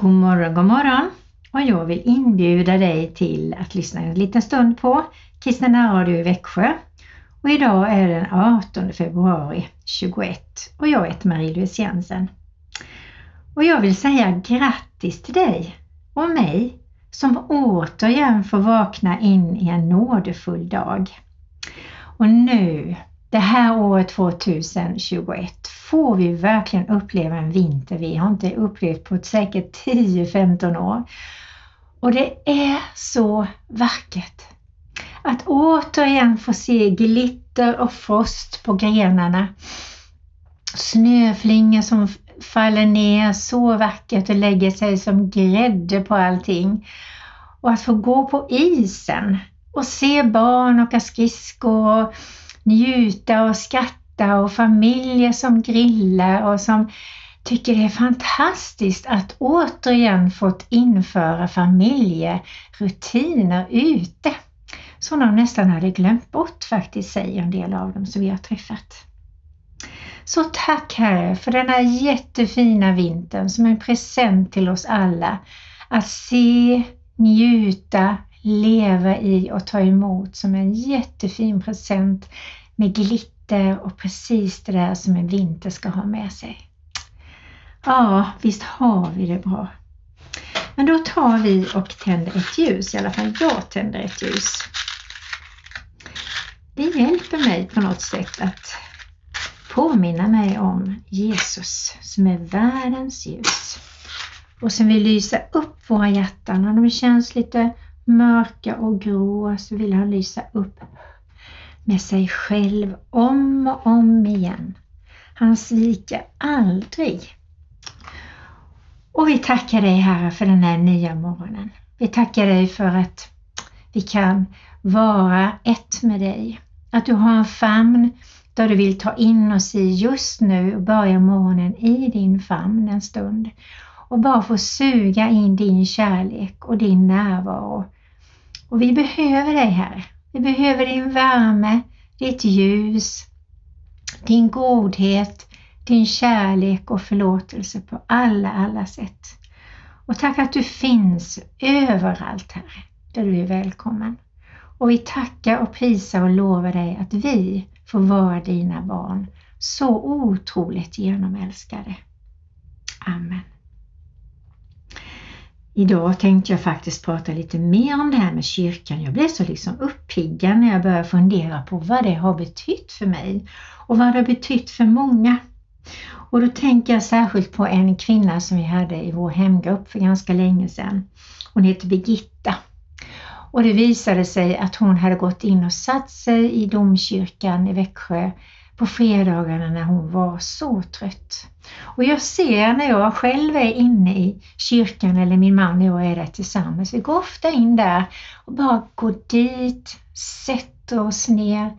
God morgon, god morgon! Och jag vill inbjuda dig till att lyssna en liten stund på Kristna Radio i Växjö. Och idag är den 18 februari 21 och jag heter Marie-Louise Jensen. Och jag vill säga grattis till dig och mig som återigen får vakna in i en nådefull dag. Och nu, det här året 2021, får vi verkligen uppleva en vinter vi har inte upplevt på säkert 10-15 år. Och det är så vackert att återigen få se glitter och frost på grenarna. Snöflingor som faller ner så vackert och lägger sig som grädde på allting. Och att få gå på isen och se barn åka skridskor och njuta och skratta och familjer som grillar och som tycker det är fantastiskt att återigen fått införa familjerutiner ute. Som de nästan hade glömt bort faktiskt, säger en del av dem som vi har träffat. Så tack Herre för denna jättefina vintern som en present till oss alla. Att se, njuta, leva i och ta emot som en jättefin present med glitter och precis det där som en vinter ska ha med sig. Ja, visst har vi det bra. Men då tar vi och tänder ett ljus, i alla fall jag tänder ett ljus. Det hjälper mig på något sätt att påminna mig om Jesus som är världens ljus och som vill lysa upp våra hjärtan. När de känns lite mörka och grå så vill han lysa upp med sig själv om och om igen. Han sviker aldrig. Och vi tackar dig Herre för den här nya morgonen. Vi tackar dig för att vi kan vara ett med dig. Att du har en famn där du vill ta in oss i just nu och börja morgonen i din famn en stund. Och bara få suga in din kärlek och din närvaro. Och vi behöver dig här. Vi behöver din värme, ditt ljus, din godhet, din kärlek och förlåtelse på alla, alla sätt. Och tack att du finns överallt här, där du är välkommen. Och vi tackar och prisar och lovar dig att vi får vara dina barn, så otroligt genomälskade. Amen. Idag tänkte jag faktiskt prata lite mer om det här med kyrkan. Jag blev så liksom uppiggad när jag började fundera på vad det har betytt för mig och vad det har betytt för många. Och då tänker jag särskilt på en kvinna som vi hade i vår hemgrupp för ganska länge sedan. Hon heter Birgitta. Och det visade sig att hon hade gått in och satt sig i domkyrkan i Växjö på fredagarna när hon var så trött. Och jag ser när jag själv är inne i kyrkan eller min man och jag är där tillsammans, vi går ofta in där och bara går dit, sätter oss ner,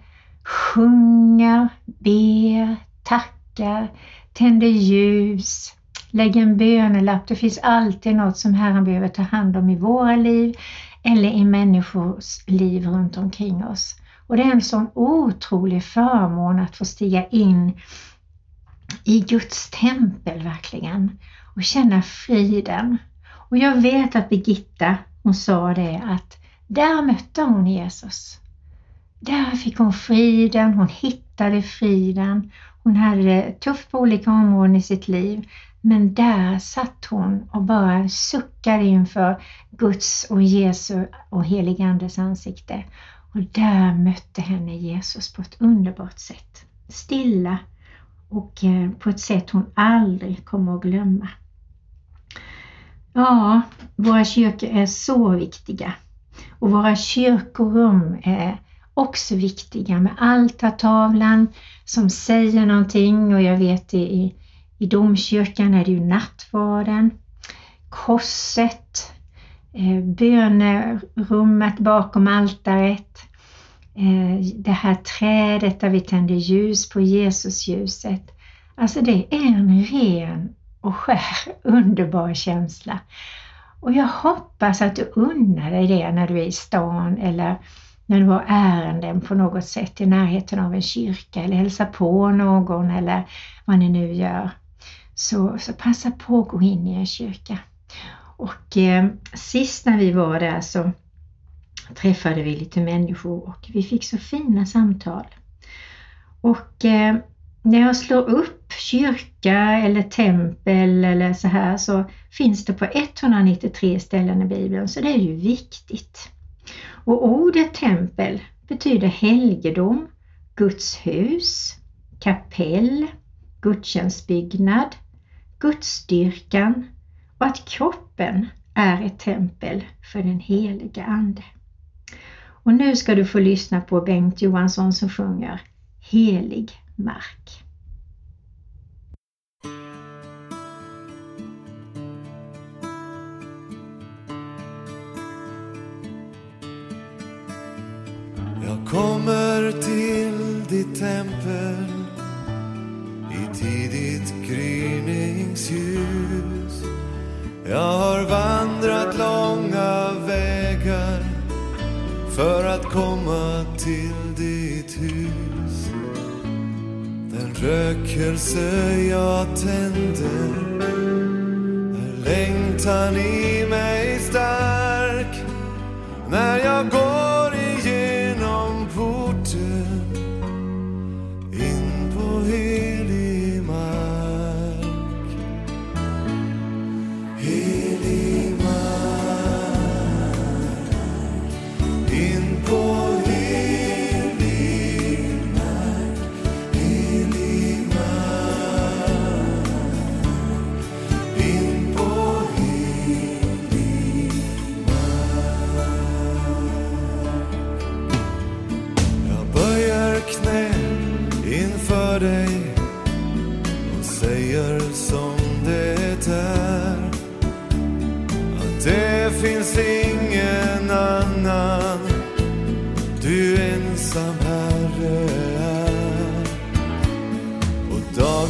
sjunger, ber, tackar, tänder ljus, lägger en bönelapp. Det finns alltid något som Herren behöver ta hand om i våra liv eller i människors liv runt omkring oss. Och det är en sån otrolig förmån att få stiga in i Guds tempel verkligen och känna friden. Och jag vet att Birgitta, hon sa det att där mötte hon Jesus. Där fick hon friden, hon hittade friden. Hon hade det tufft på olika områden i sitt liv men där satt hon och bara suckade inför Guds och Jesu och heligandes ansikte. Och där mötte henne Jesus på ett underbart sätt. Stilla och eh, på ett sätt hon aldrig kommer att glömma. Ja, våra kyrkor är så viktiga. Och våra kyrkorum är också viktiga med altartavlan som säger någonting. Och jag vet det i i domkyrkan är det ju nattvarden, korset, eh, bönerummet bakom altaret, Eh, det här trädet där vi tänder ljus på Jesusljuset. Alltså det är en ren och skär underbar känsla. Och jag hoppas att du unnar dig det när du är i stan eller när du har ärenden på något sätt i närheten av en kyrka eller hälsar på någon eller vad ni nu gör så, så passa på att gå in i en kyrka. Och eh, sist när vi var där så träffade vi lite människor och vi fick så fina samtal. Och eh, när jag slår upp kyrka eller tempel eller så här så finns det på 193 ställen i Bibeln så det är ju viktigt. Och ordet tempel betyder helgedom, Guds hus, kapell, gudstjänstbyggnad, gudsstyrkan och att kroppen är ett tempel för den heliga Ande. Och nu ska du få lyssna på Bengt Johansson som sjunger Helig mark. Jag kommer till ditt tempel i tidigt gryningsljus. Jag har vandrat för att komma till ditt hus. Den rökelse jag tänder är längtan i mig stark när jag går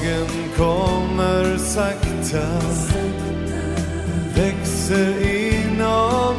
dagen kommer sakta växer inom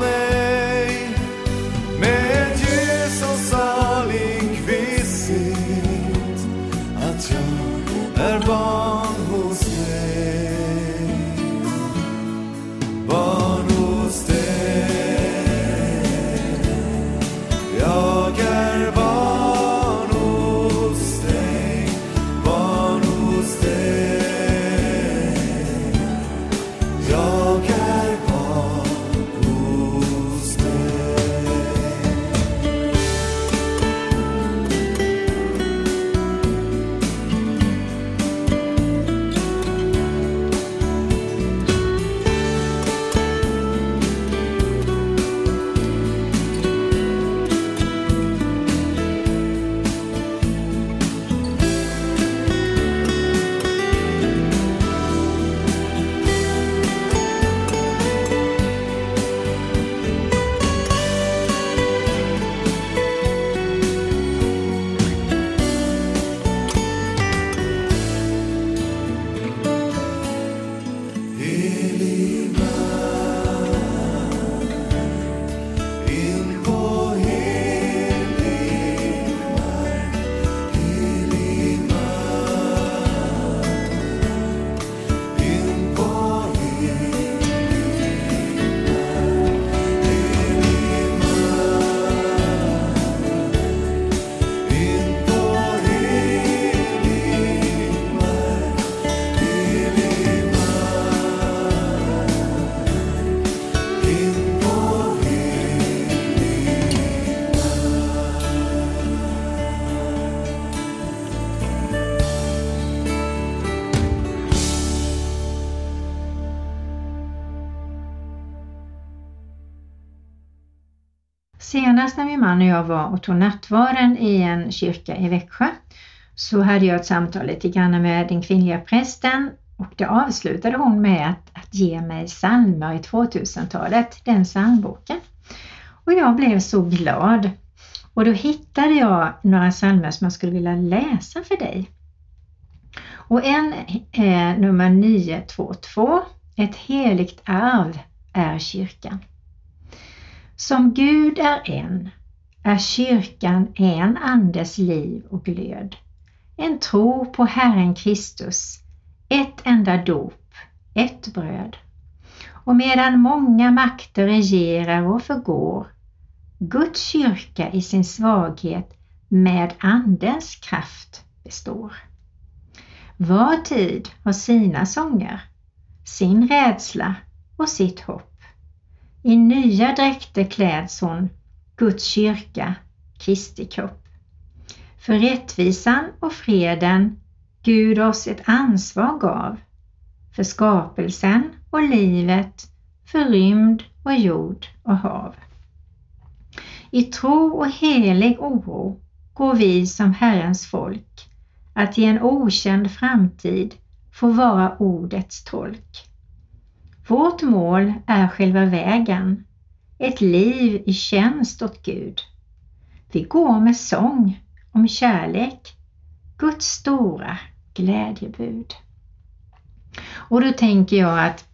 Senast när min man och jag var och tog nattvarden i en kyrka i Växjö så hade jag ett samtal lite grann med den kvinnliga prästen och det avslutade hon med att, att ge mig psalmer i 2000-talet, den psalmboken. Och jag blev så glad. Och då hittade jag några psalmer som jag skulle vilja läsa för dig. Och en är nummer 922, Ett heligt arv är kyrkan. Som Gud är en, är kyrkan en andes liv och glöd. En tro på Herren Kristus, ett enda dop, ett bröd. Och medan många makter regerar och förgår, Guds kyrka i sin svaghet med Andens kraft består. Var tid har sina sånger, sin rädsla och sitt hopp. I nya dräkter kläds hon, Guds kyrka, Kristi kropp. För rättvisan och freden Gud oss ett ansvar gav, för skapelsen och livet, för rymd och jord och hav. I tro och helig oro går vi som Herrens folk att i en okänd framtid få vara ordets tolk. Vårt mål är själva vägen, ett liv i tjänst åt Gud. Vi går med sång om kärlek, Guds stora glädjebud. Och då tänker jag att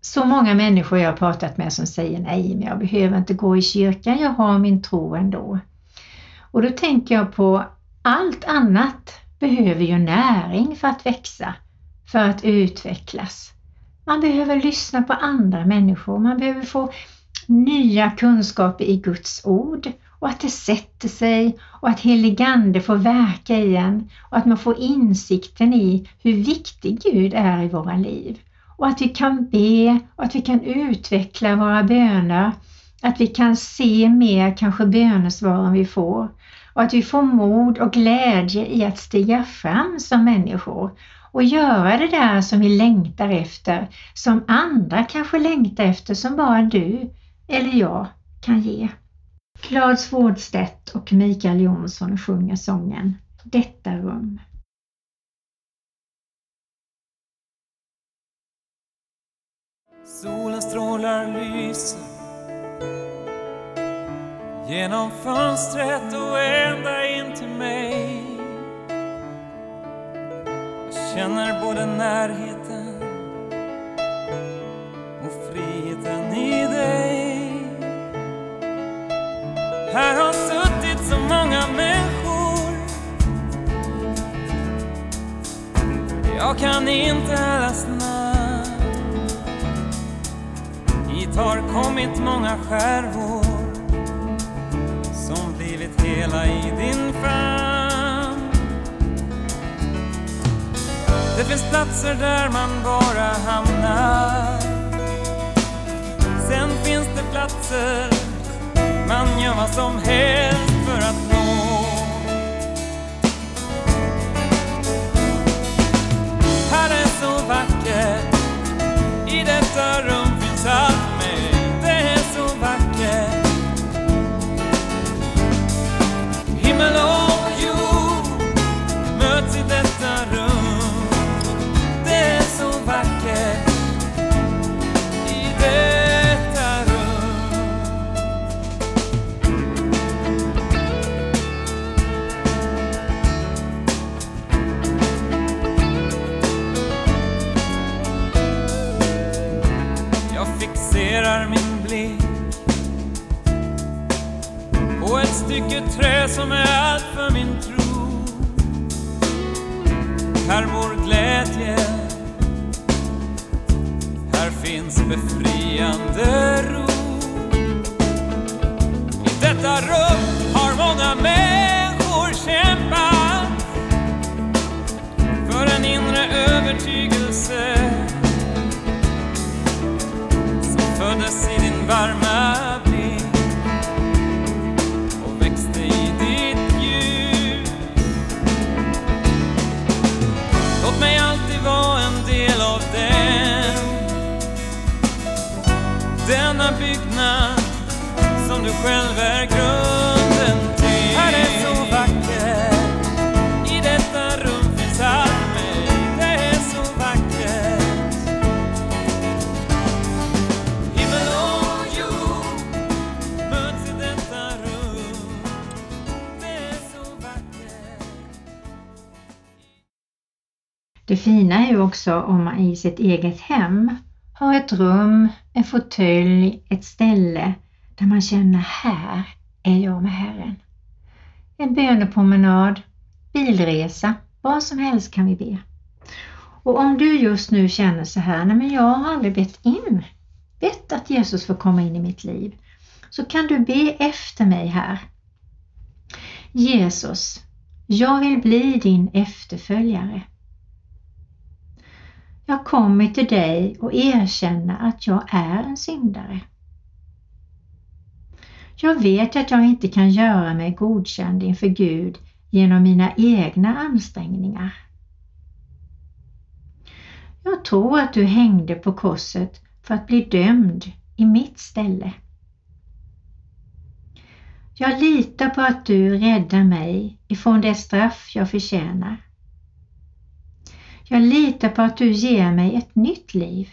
så många människor jag har pratat med som säger nej, men jag behöver inte gå i kyrkan, jag har min tro ändå. Och då tänker jag på allt annat behöver ju näring för att växa, för att utvecklas. Man behöver lyssna på andra människor, man behöver få nya kunskaper i Guds ord och att det sätter sig och att heligande får verka i en och att man får insikten i hur viktig Gud är i våra liv. Och att vi kan be och att vi kan utveckla våra böner, att vi kan se mer kanske bönesvaren vi får och att vi får mod och glädje i att stiga fram som människor och göra det där som vi längtar efter, som andra kanske längtar efter, som bara du eller jag kan ge. Claude Swårdstedt och Mikael Jonsson sjunger sången Detta rum. Solens strålar lyser genom fönstret och ända in till mig. Känner både närheten och friheten i dig. Här har suttit så många människor. Jag kan inte allas namn Hit har kommit många skärvor som blivit hela i din famn Det finns platser där man bara hamnar. Sen finns det platser man gör vad som helst. Som är allt för min tro. Här vår glädje, här finns befriande ro. I detta rum har många människor kämpat för en inre övertygelse som föddes i din varma byggnad som du själv är grunden till. Här är så vackert, i detta rum finns allt med. Det är så vackert. Himmel och jord möts i detta rum. Det är så vackert. Det fina är ju också om man i sitt eget hem har ett rum, en fåtölj, ett ställe där man känner här är jag med Herren. En bönepromenad, bilresa, vad som helst kan vi be. Och om du just nu känner så här, nej men jag har aldrig bett in bett att Jesus får komma in i mitt liv så kan du be efter mig här. Jesus, jag vill bli din efterföljare. Jag kommer till dig och erkänner att jag är en syndare. Jag vet att jag inte kan göra mig godkänd inför Gud genom mina egna ansträngningar. Jag tror att du hängde på korset för att bli dömd i mitt ställe. Jag litar på att du räddar mig ifrån det straff jag förtjänar. Jag litar på att du ger mig ett nytt liv.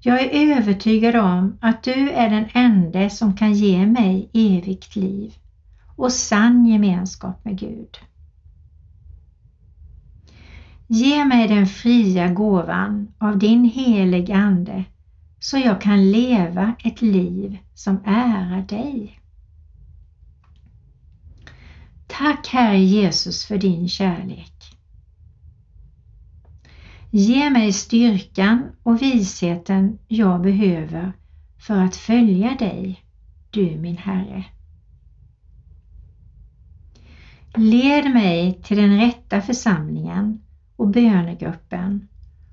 Jag är övertygad om att du är den enda som kan ge mig evigt liv och sann gemenskap med Gud. Ge mig den fria gåvan av din helig Ande så jag kan leva ett liv som ärar dig. Tack Herre Jesus för din kärlek. Ge mig styrkan och visheten jag behöver för att följa dig, du min Herre. Led mig till den rätta församlingen och bönegruppen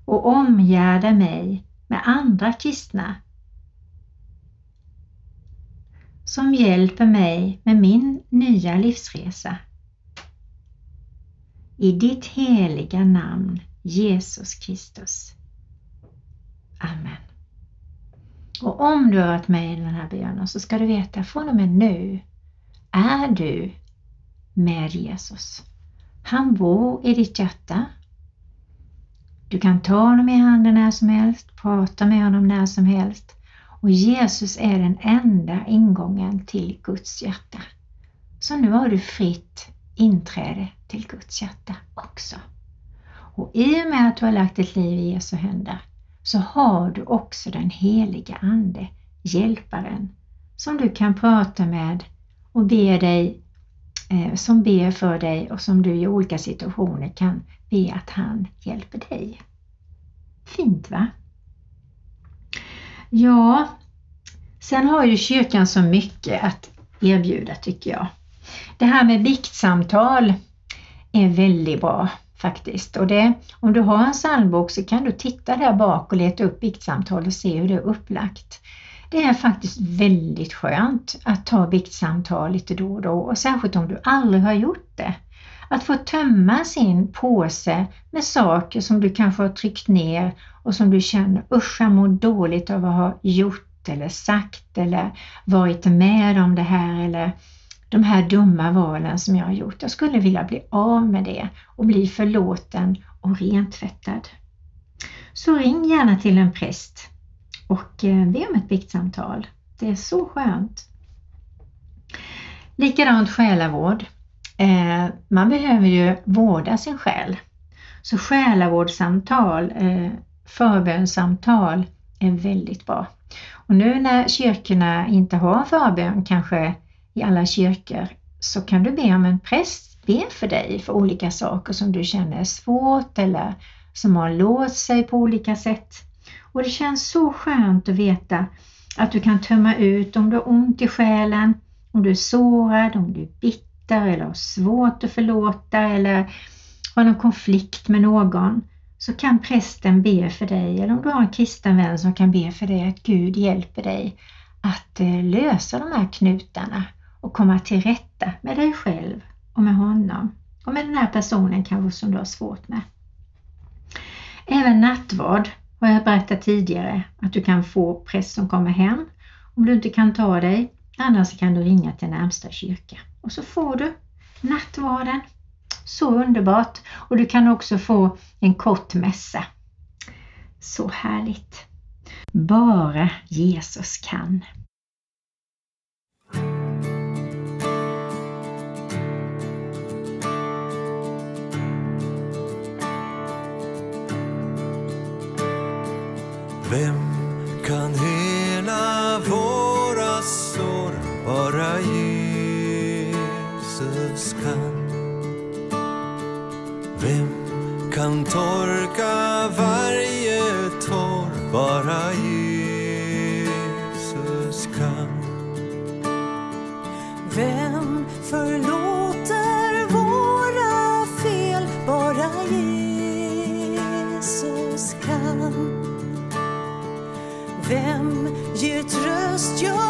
och omgärda mig med andra kristna som hjälper mig med min nya livsresa. I ditt heliga namn Jesus Kristus. Amen. Och om du har varit med i den här bönen så ska du veta från och med nu är du med Jesus. Han bor i ditt hjärta. Du kan ta honom i handen när som helst, prata med honom när som helst och Jesus är den enda ingången till Guds hjärta. Så nu har du fritt inträde till Guds hjärta också. Och i och med att du har lagt ditt liv i Jesu händer så har du också den heliga Ande, Hjälparen, som du kan prata med och be dig, eh, som ber för dig och som du i olika situationer kan be att han hjälper dig. Fint va? Ja, sen har ju kyrkan så mycket att erbjuda tycker jag. Det här med biktsamtal är väldigt bra faktiskt. Och det, om du har en psalmbok så kan du titta där bak och leta upp biktsamtal och se hur det är upplagt. Det är faktiskt väldigt skönt att ta biktsamtal lite då och då och särskilt om du aldrig har gjort det. Att få tömma sin påse med saker som du kanske har tryckt ner och som du känner usch jag mår dåligt av att ha gjort eller sagt eller varit med om det här eller de här dumma valen som jag har gjort. Jag skulle vilja bli av med det och bli förlåten och rentvättad. Så ring gärna till en präst och eh, be om ett biktsamtal. Det är så skönt. Likadant själavård. Eh, man behöver ju vårda sin själ. Så själavårdssamtal, eh, förbönssamtal, är väldigt bra. Och nu när kyrkorna inte har förbön kanske i alla kyrkor så kan du be om en präst be för dig för olika saker som du känner är svårt eller som har låst sig på olika sätt. Och det känns så skönt att veta att du kan tömma ut om du har ont i själen, om du är sårad, om du är bitter eller har svårt att förlåta eller har någon konflikt med någon så kan prästen be för dig eller om du har en kristen vän som kan be för dig att Gud hjälper dig att eh, lösa de här knutarna och komma till rätta med dig själv och med honom och med den här personen kanske som du har svårt med. Även nattvard har jag berättat tidigare att du kan få präst som kommer hem om du inte kan ta dig. Annars kan du ringa till närmsta kyrka och så får du nattvarden. Så underbart! Och du kan också få en kort mässa. Så härligt! Bara Jesus kan. Vem kan hela våra sår? Bara Jesus kan. Vem kan torka varje tröst, gör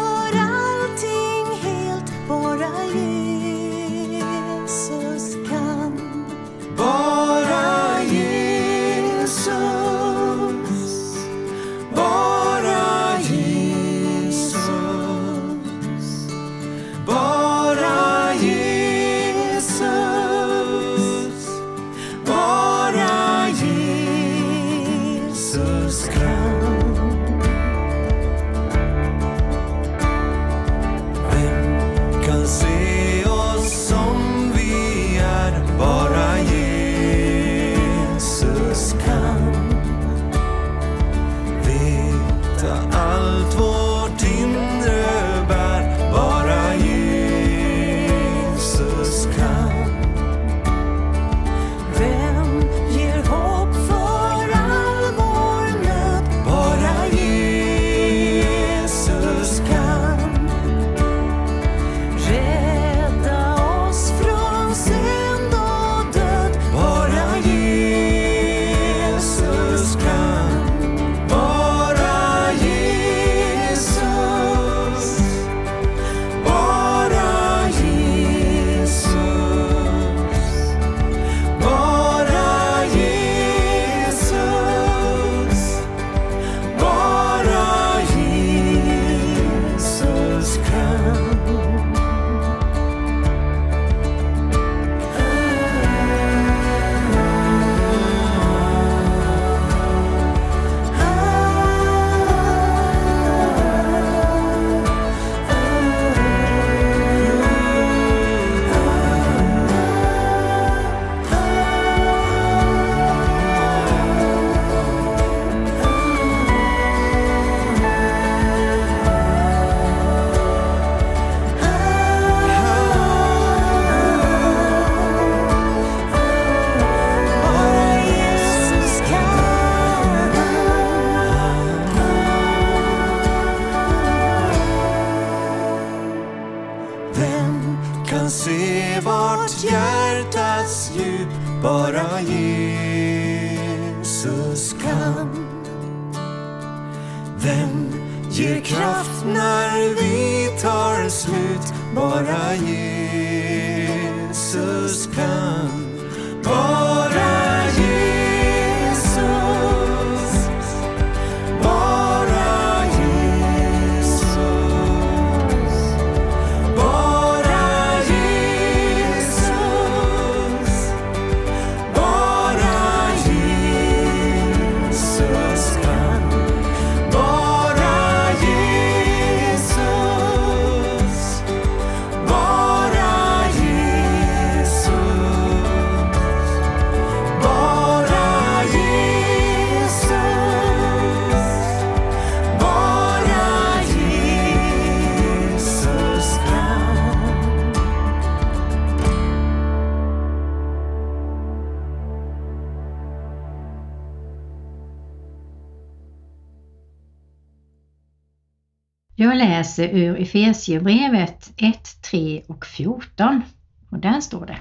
läser ur Efesiebrevet 1, 3 och 14 och där står det.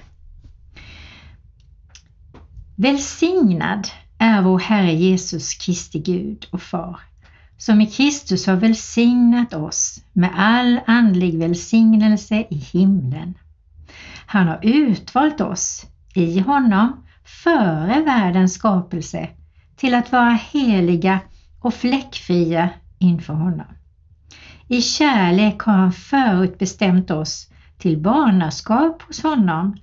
Välsignad är vår Herre Jesus Kristi Gud och Far, som i Kristus har välsignat oss med all andlig välsignelse i himlen. Han har utvalt oss i honom före världens skapelse till att vara heliga och fläckfria inför honom. I kärlek har han förutbestämt oss till barnaskap hos honom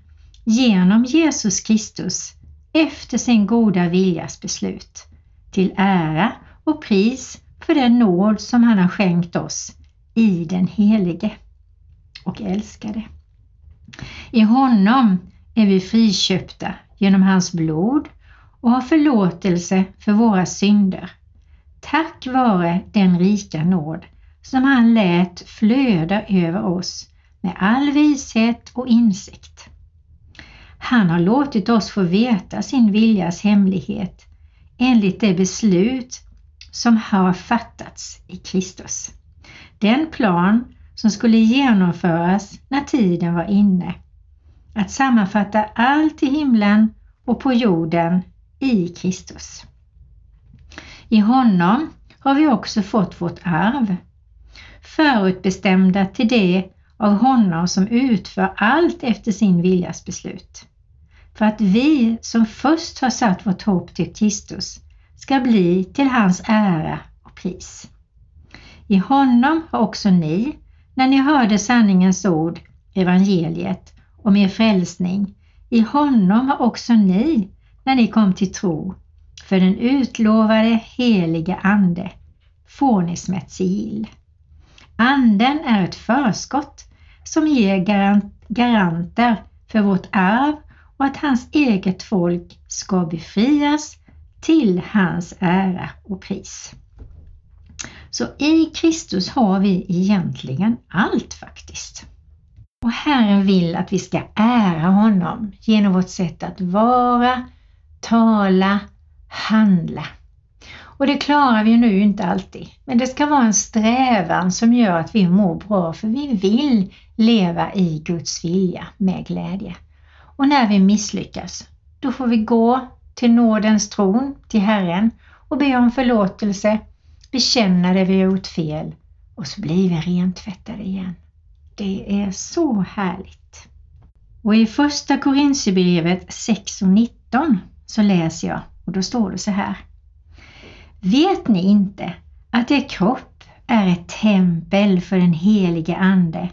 genom Jesus Kristus efter sin goda viljas beslut, till ära och pris för den nåd som han har skänkt oss i den helige och älskade. I honom är vi friköpta genom hans blod och har förlåtelse för våra synder. Tack vare den rika nåd som han lät flöda över oss med all vishet och insikt. Han har låtit oss få veta sin viljas hemlighet enligt det beslut som har fattats i Kristus. Den plan som skulle genomföras när tiden var inne. Att sammanfatta allt i himlen och på jorden i Kristus. I honom har vi också fått vårt arv. Förutbestämda till det av honom som utför allt efter sin viljas beslut. För att vi som först har satt vårt hopp till Kristus ska bli till hans ära och pris. I honom har också ni, när ni hörde sanningens ord, evangeliet, om er frälsning, i honom har också ni, när ni kom till tro, för den utlovade helige Ande, får ni smätt sigill. Anden är ett förskott som ger garanter för vårt arv och att hans eget folk ska befrias till hans ära och pris. Så i Kristus har vi egentligen allt faktiskt. Och Herren vill att vi ska ära honom genom vårt sätt att vara, tala, handla. Och det klarar vi nu inte alltid. Men det ska vara en strävan som gör att vi mår bra för vi vill leva i Guds vilja med glädje. Och när vi misslyckas, då får vi gå till nådens tron, till Herren och be om förlåtelse, bekänna det vi har gjort fel och så blir vi rentvättade igen. Det är så härligt. Och i första Korintierbrevet 6 och 19 så läser jag och då står det så här. Vet ni inte att er kropp är ett tempel för den helige Ande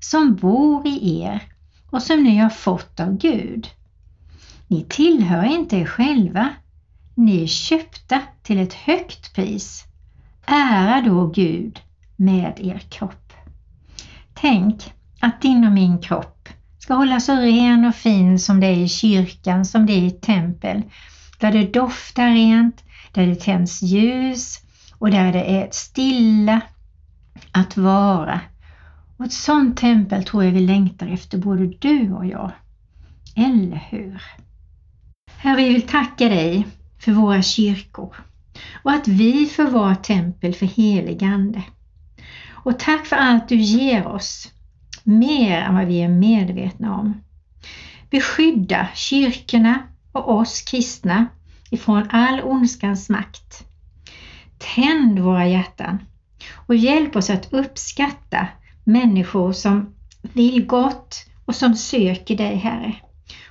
som bor i er och som ni har fått av Gud? Ni tillhör inte er själva. Ni är köpta till ett högt pris. Ära då Gud med er kropp. Tänk att din och min kropp ska hålla så ren och fin som det är i kyrkan, som det är i ett tempel, där det doftar rent, där det tänds ljus och där det är stilla att vara. Och ett sånt tempel tror jag vi längtar efter både du och jag. Eller hur? Herre, vi vill tacka dig för våra kyrkor och att vi får vara tempel för helig Ande. Och tack för allt du ger oss, mer än vad vi är medvetna om. Beskydda kyrkorna och oss kristna ifrån all ondskans makt. Tänd våra hjärtan och hjälp oss att uppskatta människor som vill gott och som söker dig, Herre.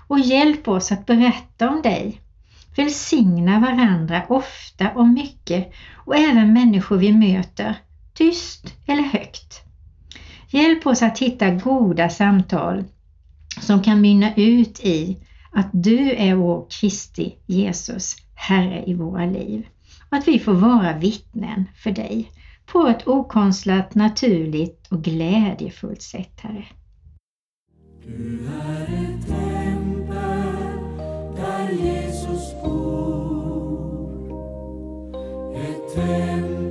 Och hjälp oss att berätta om dig. Välsigna varandra ofta och mycket och även människor vi möter, tyst eller högt. Hjälp oss att hitta goda samtal som kan mynna ut i att du är vår Kristi Jesus, Herre i våra liv. Och att vi får vara vittnen för dig på ett okonstlat, naturligt och glädjefullt sätt, Herre. Du är ett tempel där Jesus bor. Ett tempel